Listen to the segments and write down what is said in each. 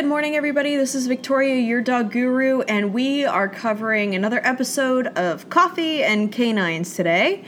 Good morning, everybody. This is Victoria, your dog guru, and we are covering another episode of Coffee and Canines today.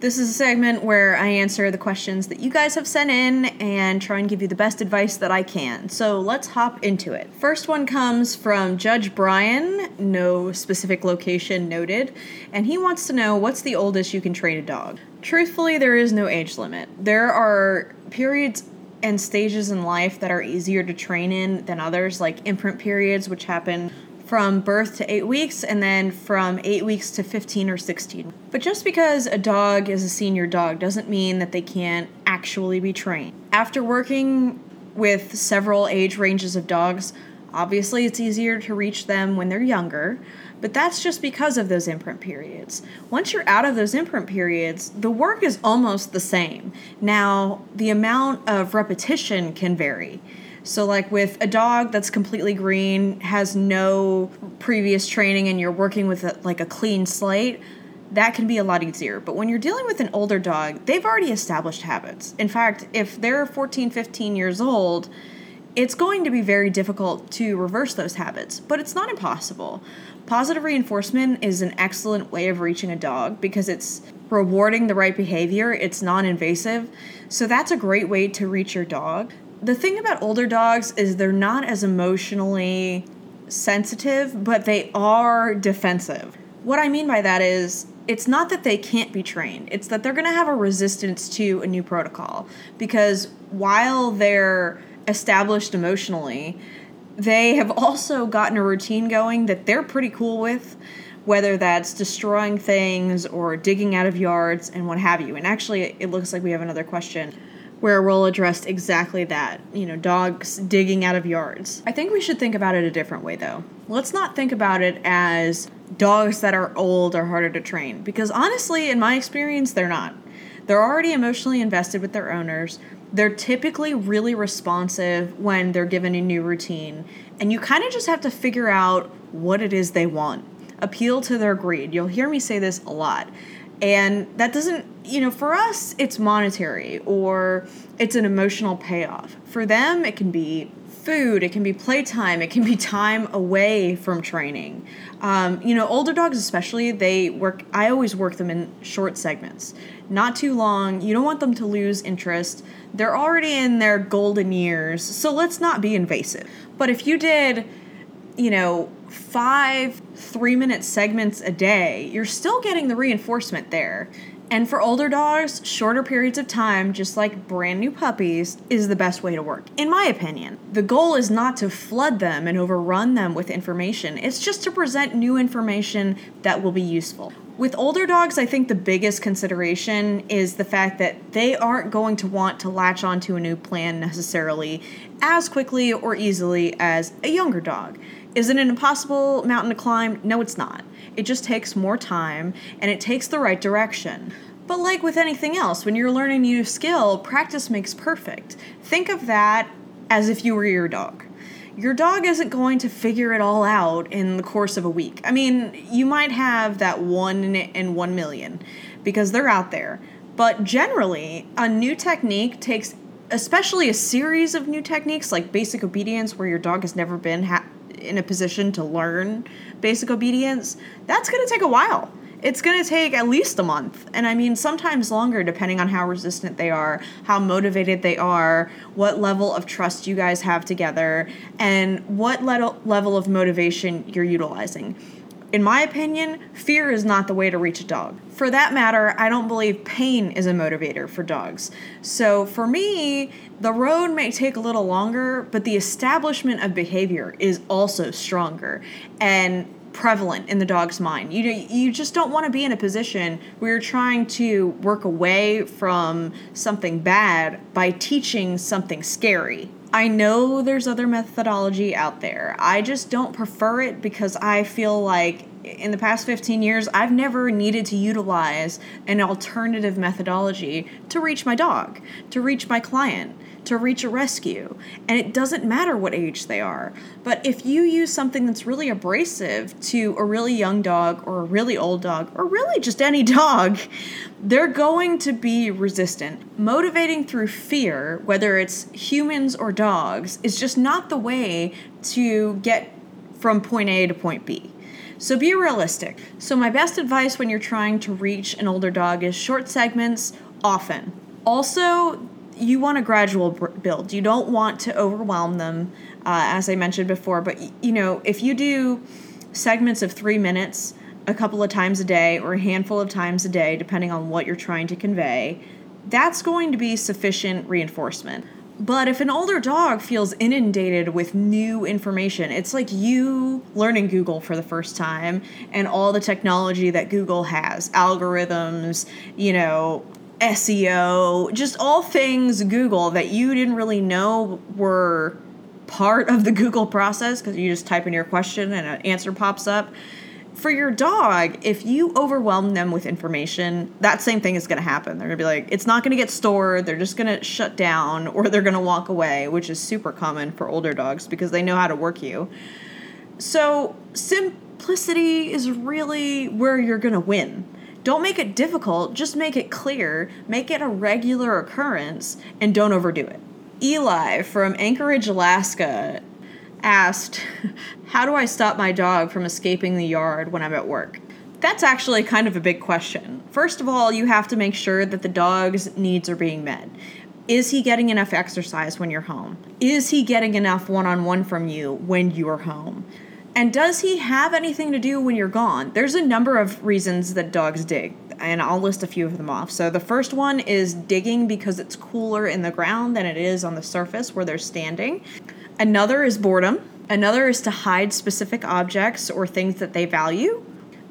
This is a segment where I answer the questions that you guys have sent in and try and give you the best advice that I can. So let's hop into it. First one comes from Judge Brian, no specific location noted, and he wants to know what's the oldest you can train a dog. Truthfully, there is no age limit. There are periods and stages in life that are easier to train in than others, like imprint periods, which happen from birth to eight weeks, and then from eight weeks to 15 or 16. But just because a dog is a senior dog doesn't mean that they can't actually be trained. After working with several age ranges of dogs, obviously it's easier to reach them when they're younger, but that's just because of those imprint periods. Once you're out of those imprint periods, the work is almost the same. Now, the amount of repetition can vary. So, like with a dog that's completely green, has no previous training, and you're working with a, like a clean slate, that can be a lot easier. But when you're dealing with an older dog, they've already established habits. In fact, if they're 14, 15 years old, it's going to be very difficult to reverse those habits, but it's not impossible. Positive reinforcement is an excellent way of reaching a dog because it's rewarding the right behavior, it's non invasive. So that's a great way to reach your dog the thing about older dogs is they're not as emotionally sensitive, but they are defensive. What I mean by that is it's not that they can't be trained, it's that they're going to have a resistance to a new protocol because while they're established emotionally, they have also gotten a routine going that they're pretty cool with, whether that's destroying things or digging out of yards and what have you. And actually, it looks like we have another question where we'll address exactly that you know, dogs digging out of yards. I think we should think about it a different way though. Let's not think about it as dogs that are old are harder to train, because honestly, in my experience, they're not. They're already emotionally invested with their owners. They're typically really responsive when they're given a new routine, and you kind of just have to figure out what it is they want. Appeal to their greed. You'll hear me say this a lot. And that doesn't, you know, for us, it's monetary or it's an emotional payoff. For them, it can be food, it can be playtime, it can be time away from training. Um, you know, older dogs, especially, they work, I always work them in short segments, not too long. You don't want them to lose interest. They're already in their golden years, so let's not be invasive. But if you did, you know, five three minute segments a day, you're still getting the reinforcement there. And for older dogs, shorter periods of time, just like brand new puppies, is the best way to work, in my opinion. The goal is not to flood them and overrun them with information, it's just to present new information that will be useful. With older dogs, I think the biggest consideration is the fact that they aren't going to want to latch onto a new plan necessarily as quickly or easily as a younger dog. Is it an impossible mountain to climb? No, it's not. It just takes more time and it takes the right direction. But like with anything else, when you're learning a new skill, practice makes perfect. Think of that as if you were your dog. Your dog isn't going to figure it all out in the course of a week. I mean, you might have that one in one million because they're out there. But generally, a new technique takes, especially a series of new techniques like basic obedience, where your dog has never been ha- in a position to learn basic obedience, that's going to take a while. It's going to take at least a month. And I mean, sometimes longer, depending on how resistant they are, how motivated they are, what level of trust you guys have together, and what le- level of motivation you're utilizing. In my opinion, fear is not the way to reach a dog. For that matter, I don't believe pain is a motivator for dogs. So for me, the road may take a little longer, but the establishment of behavior is also stronger and prevalent in the dog's mind. You know, you just don't want to be in a position where you're trying to work away from something bad by teaching something scary. I know there's other methodology out there. I just don't prefer it because I feel like in the past 15 years, I've never needed to utilize an alternative methodology to reach my dog, to reach my client, to reach a rescue. And it doesn't matter what age they are. But if you use something that's really abrasive to a really young dog or a really old dog or really just any dog, they're going to be resistant. Motivating through fear, whether it's humans or dogs, is just not the way to get from point A to point B. So be realistic. So, my best advice when you're trying to reach an older dog is short segments often. Also, you want a gradual build. You don't want to overwhelm them, uh, as I mentioned before. But, you know, if you do segments of three minutes a couple of times a day or a handful of times a day, depending on what you're trying to convey, that's going to be sufficient reinforcement. But if an older dog feels inundated with new information, it's like you learning Google for the first time and all the technology that Google has algorithms, you know, SEO, just all things Google that you didn't really know were part of the Google process because you just type in your question and an answer pops up for your dog, if you overwhelm them with information, that same thing is going to happen. They're going to be like, it's not going to get stored. They're just going to shut down or they're going to walk away, which is super common for older dogs because they know how to work you. So, simplicity is really where you're going to win. Don't make it difficult, just make it clear, make it a regular occurrence, and don't overdo it. Eli from Anchorage, Alaska asked, How do I stop my dog from escaping the yard when I'm at work? That's actually kind of a big question. First of all, you have to make sure that the dog's needs are being met. Is he getting enough exercise when you're home? Is he getting enough one on one from you when you're home? And does he have anything to do when you're gone? There's a number of reasons that dogs dig, and I'll list a few of them off. So the first one is digging because it's cooler in the ground than it is on the surface where they're standing. Another is boredom. Another is to hide specific objects or things that they value.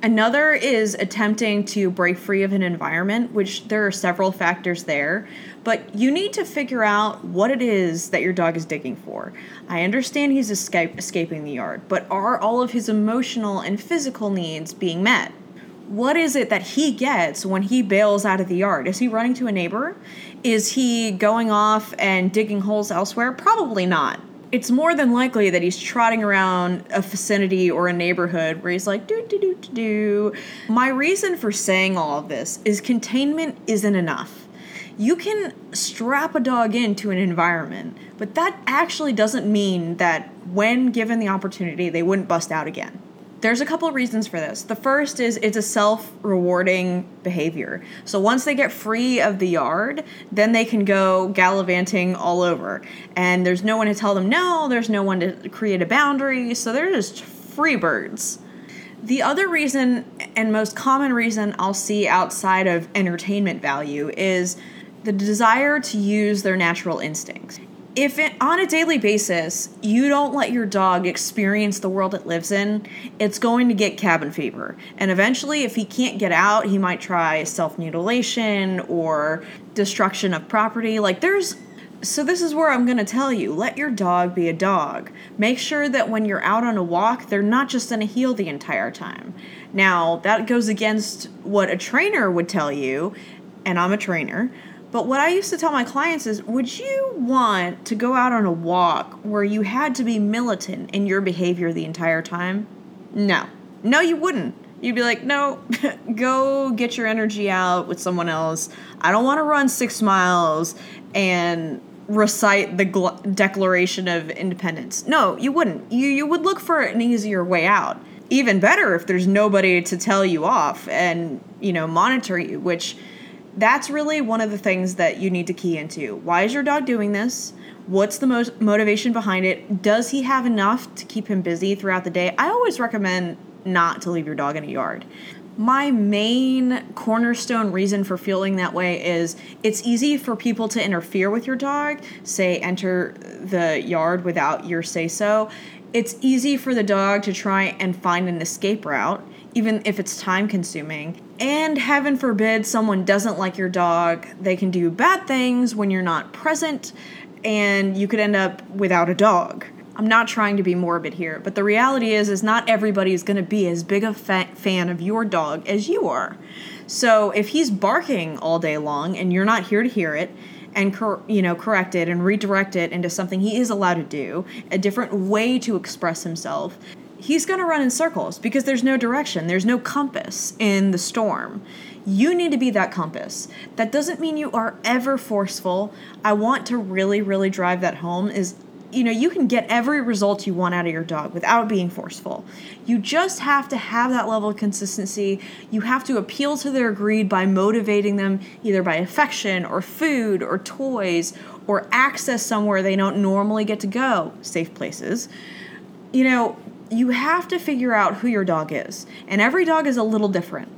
Another is attempting to break free of an environment, which there are several factors there, but you need to figure out what it is that your dog is digging for. I understand he's escape, escaping the yard, but are all of his emotional and physical needs being met? What is it that he gets when he bails out of the yard? Is he running to a neighbor? Is he going off and digging holes elsewhere? Probably not it's more than likely that he's trotting around a vicinity or a neighborhood where he's like, do, do, do, do, do. My reason for saying all of this is containment isn't enough. You can strap a dog into an environment, but that actually doesn't mean that when given the opportunity, they wouldn't bust out again. There's a couple of reasons for this. The first is it's a self rewarding behavior. So once they get free of the yard, then they can go gallivanting all over. And there's no one to tell them no, there's no one to create a boundary. So they're just free birds. The other reason, and most common reason I'll see outside of entertainment value, is the desire to use their natural instincts if it, on a daily basis you don't let your dog experience the world it lives in, it's going to get cabin fever. And eventually, if he can't get out, he might try self mutilation or destruction of property. Like, there's. So, this is where I'm going to tell you let your dog be a dog. Make sure that when you're out on a walk, they're not just going to heel the entire time. Now, that goes against what a trainer would tell you, and I'm a trainer but what I used to tell my clients is would you want to go out on a walk where you had to be militant in your behavior the entire time? No. No, you wouldn't. You'd be like, no, go get your energy out with someone else. I don't want to run six miles and recite the gl- Declaration of Independence. No, you wouldn't. You you would look for an easier way out. Even better if there's nobody to tell you off and you know monitor you, which that's really one of the things that you need to key into. Why is your dog doing this? What's the most motivation behind it? Does he have enough to keep him busy throughout the day? I always recommend not to leave your dog in a yard. My main cornerstone reason for feeling that way is it's easy for people to interfere with your dog, say enter the yard without your say so. It's easy for the dog to try and find an escape route even if it's time consuming. And heaven forbid someone doesn't like your dog, they can do bad things when you're not present, and you could end up without a dog. I'm not trying to be morbid here, but the reality is is not everybody is going to be as big a fa- fan of your dog as you are. So if he's barking all day long and you're not here to hear it, and cor- you know correct it and redirect it into something he is allowed to do, a different way to express himself, he's going to run in circles because there's no direction, there's no compass in the storm. You need to be that compass. That doesn't mean you are ever forceful. I want to really, really drive that home is you know, you can get every result you want out of your dog without being forceful. You just have to have that level of consistency. You have to appeal to their greed by motivating them either by affection or food or toys or access somewhere they don't normally get to go, safe places. You know, you have to figure out who your dog is, and every dog is a little different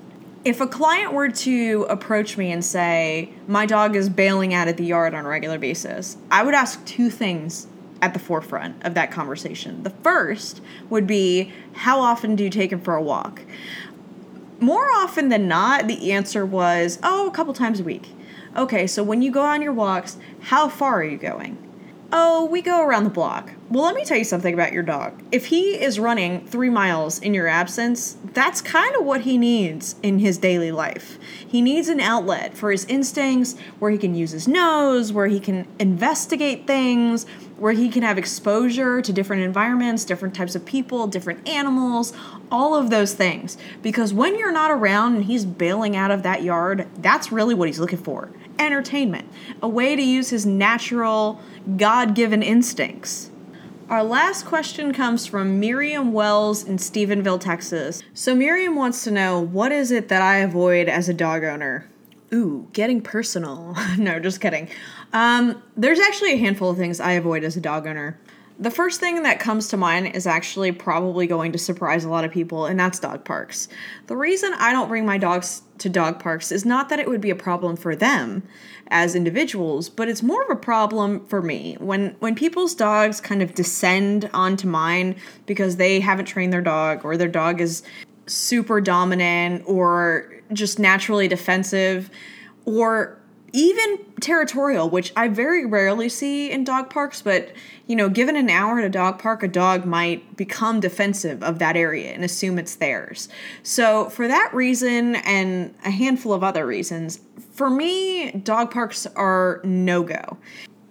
if a client were to approach me and say, My dog is bailing out at the yard on a regular basis, I would ask two things at the forefront of that conversation. The first would be, How often do you take him for a walk? More often than not, the answer was, Oh, a couple times a week. Okay, so when you go on your walks, how far are you going? Oh, we go around the block. Well, let me tell you something about your dog. If he is running three miles in your absence, that's kind of what he needs in his daily life. He needs an outlet for his instincts where he can use his nose, where he can investigate things, where he can have exposure to different environments, different types of people, different animals, all of those things. Because when you're not around and he's bailing out of that yard, that's really what he's looking for entertainment, a way to use his natural, God given instincts. Our last question comes from Miriam Wells in Stephenville, Texas. So, Miriam wants to know what is it that I avoid as a dog owner? Ooh, getting personal. no, just kidding. Um, there's actually a handful of things I avoid as a dog owner. The first thing that comes to mind is actually probably going to surprise a lot of people, and that's dog parks. The reason I don't bring my dogs to dog parks is not that it would be a problem for them as individuals, but it's more of a problem for me. When when people's dogs kind of descend onto mine because they haven't trained their dog or their dog is super dominant or just naturally defensive or even territorial, which I very rarely see in dog parks, but you know, given an hour at a dog park, a dog might become defensive of that area and assume it's theirs. So, for that reason and a handful of other reasons, for me, dog parks are no go.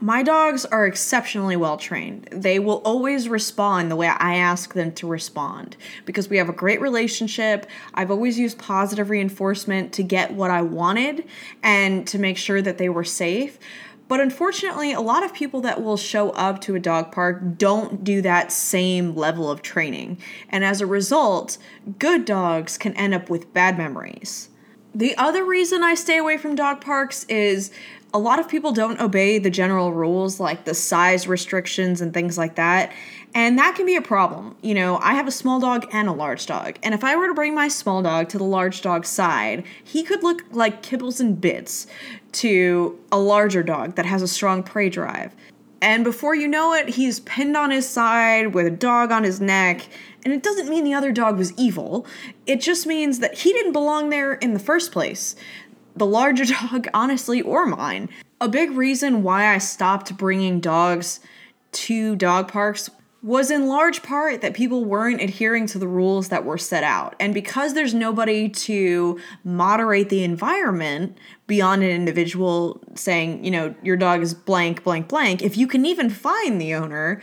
My dogs are exceptionally well trained. They will always respond the way I ask them to respond because we have a great relationship. I've always used positive reinforcement to get what I wanted and to make sure that they were safe. But unfortunately, a lot of people that will show up to a dog park don't do that same level of training. And as a result, good dogs can end up with bad memories. The other reason I stay away from dog parks is a lot of people don't obey the general rules like the size restrictions and things like that. And that can be a problem. You know, I have a small dog and a large dog. And if I were to bring my small dog to the large dog's side, he could look like kibbles and bits to a larger dog that has a strong prey drive. And before you know it, he's pinned on his side with a dog on his neck. And it doesn't mean the other dog was evil. It just means that he didn't belong there in the first place the larger dog, honestly, or mine. A big reason why I stopped bringing dogs to dog parks was in large part that people weren't adhering to the rules that were set out. And because there's nobody to moderate the environment beyond an individual saying, you know, your dog is blank, blank, blank, if you can even find the owner,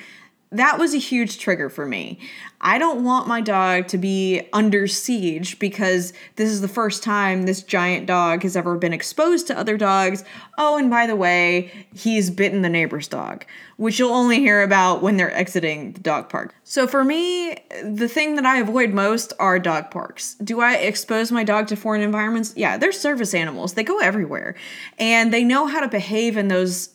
that was a huge trigger for me. I don't want my dog to be under siege because this is the first time this giant dog has ever been exposed to other dogs. Oh, and by the way, he's bitten the neighbor's dog, which you'll only hear about when they're exiting the dog park. So for me, the thing that I avoid most are dog parks. Do I expose my dog to foreign environments? Yeah, they're service animals. They go everywhere. And they know how to behave in those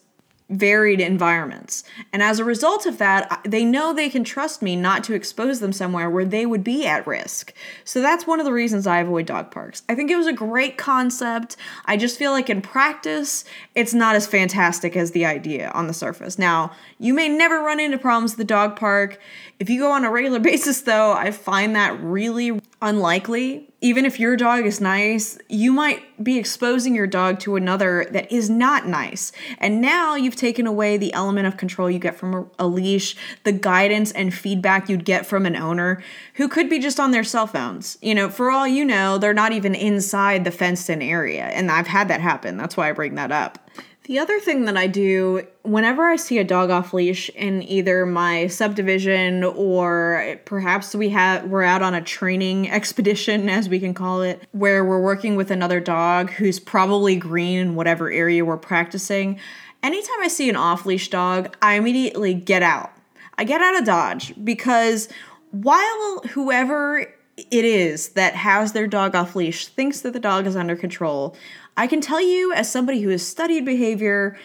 varied environments. And as a result of that, they know they can trust me not to expose them somewhere where they would be at risk. So that's one of the reasons I avoid dog parks. I think it was a great concept. I just feel like in practice, it's not as fantastic as the idea on the surface. Now, you may never run into problems at the dog park. If you go on a regular basis, though, I find that really unlikely. Even if your dog is nice, you might be exposing your dog to another that is not nice. And now you've taken away the element of control you get from a, leash, the guidance and feedback you'd get from an owner who could be just on their cell phones. You know, for all you know, they're not even inside the fenced in area. And I've had that happen. That's why I bring that up. The other thing that I do whenever I see a dog off leash in either my subdivision or perhaps we have we're out on a training expedition as we can call it where we're working with another dog who's probably green in whatever area we're practicing. Anytime I see an off leash dog, I immediately get out. I get out of dodge because while whoever it is that has their dog off leash thinks that the dog is under control, I can tell you, as somebody who has studied behavior,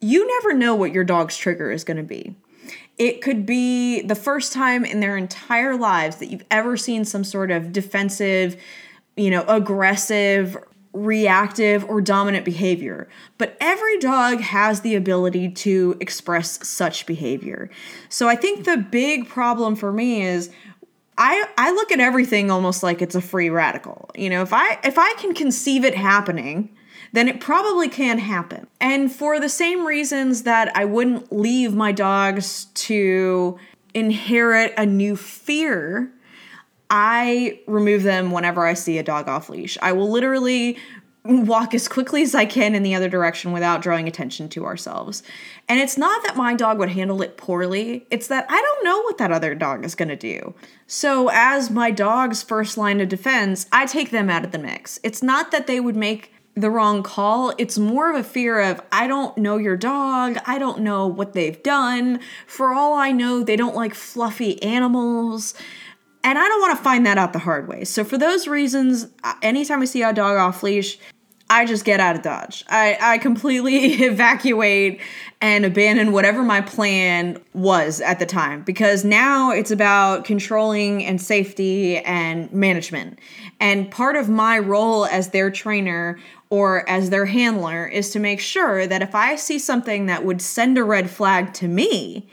you never know what your dog's trigger is going to be. It could be the first time in their entire lives that you've ever seen some sort of defensive, you know, aggressive, reactive, or dominant behavior. But every dog has the ability to express such behavior. So I think the big problem for me is I I look at everything almost like it's a free radical. You know, if I if I can conceive it happening, then it probably can happen. And for the same reasons that I wouldn't leave my dogs to inherit a new fear, I remove them whenever I see a dog off leash. I will literally walk as quickly as I can in the other direction without drawing attention to ourselves. And it's not that my dog would handle it poorly, it's that I don't know what that other dog is going to do. So, as my dog's first line of defense, I take them out of the mix. It's not that they would make the wrong call. It's more of a fear of, I don't know your dog. I don't know what they've done. For all I know, they don't like fluffy animals. And I don't want to find that out the hard way. So, for those reasons, anytime I see a dog off leash, I just get out of Dodge. I, I completely evacuate and abandon whatever my plan was at the time because now it's about controlling and safety and management. And part of my role as their trainer or as their handler is to make sure that if I see something that would send a red flag to me,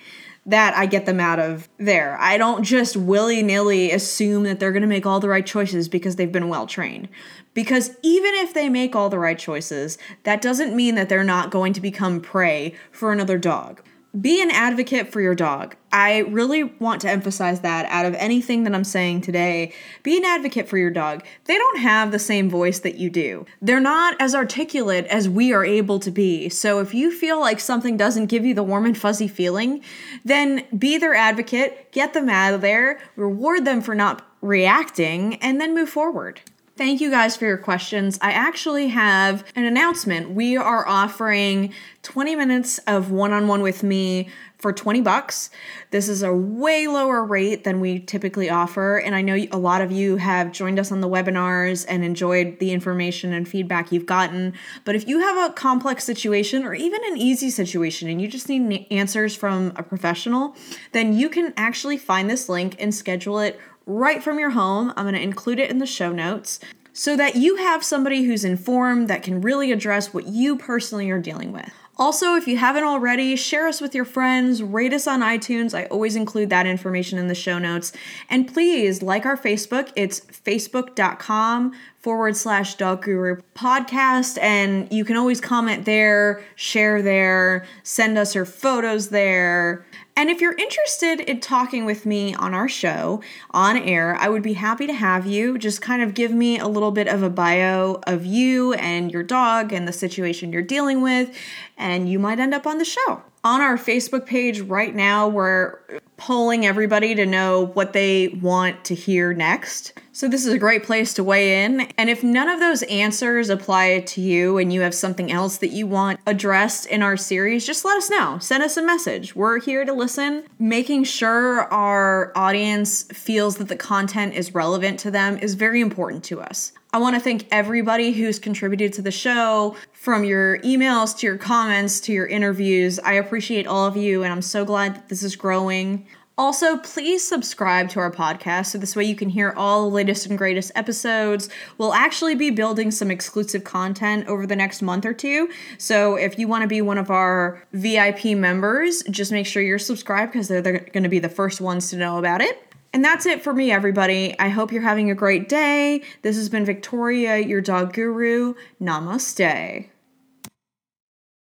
that I get them out of there. I don't just willy nilly assume that they're going to make all the right choices because they've been well trained. Because even if they make all the right choices, that doesn't mean that they're not going to become prey for another dog. Be an advocate for your dog. I really want to emphasize that out of anything that I'm saying today. Be an advocate for your dog. They don't have the same voice that you do. They're not as articulate as we are able to be. So if you feel like something doesn't give you the warm and fuzzy feeling, then be their advocate, get them out of there, reward them for not reacting, and then move forward. Thank you guys for your questions. I actually have an announcement. We are offering 20 minutes of one-on-one with me for 20 bucks. This is a way lower rate than we typically offer and I know a lot of you have joined us on the webinars and enjoyed the information and feedback you've gotten. But if you have a complex situation or even an easy situation and you just need answers from a professional, then you can actually find this link and schedule it right from your home. I'm going to include it in the show notes so that you have somebody who's informed that can really address what you personally are dealing with. Also, if you haven't already, share us with your friends, rate us on iTunes. I always include that information in the show notes. And please like our Facebook. It's facebook.com forward slash dog guru podcast. And you can always comment there, share there, send us your photos there. And if you're interested in talking with me on our show on air, I would be happy to have you. Just kind of give me a little bit of a bio of you and your dog and the situation you're dealing with, and you might end up on the show. On our Facebook page right now, we're polling everybody to know what they want to hear next. So, this is a great place to weigh in. And if none of those answers apply to you and you have something else that you want addressed in our series, just let us know. Send us a message. We're here to listen. Making sure our audience feels that the content is relevant to them is very important to us. I want to thank everybody who's contributed to the show, from your emails to your comments to your interviews. I appreciate all of you, and I'm so glad that this is growing. Also, please subscribe to our podcast so this way you can hear all the latest and greatest episodes. We'll actually be building some exclusive content over the next month or two. So, if you want to be one of our VIP members, just make sure you're subscribed because they're, they're going to be the first ones to know about it. And that's it for me, everybody. I hope you're having a great day. This has been Victoria, your dog guru. Namaste.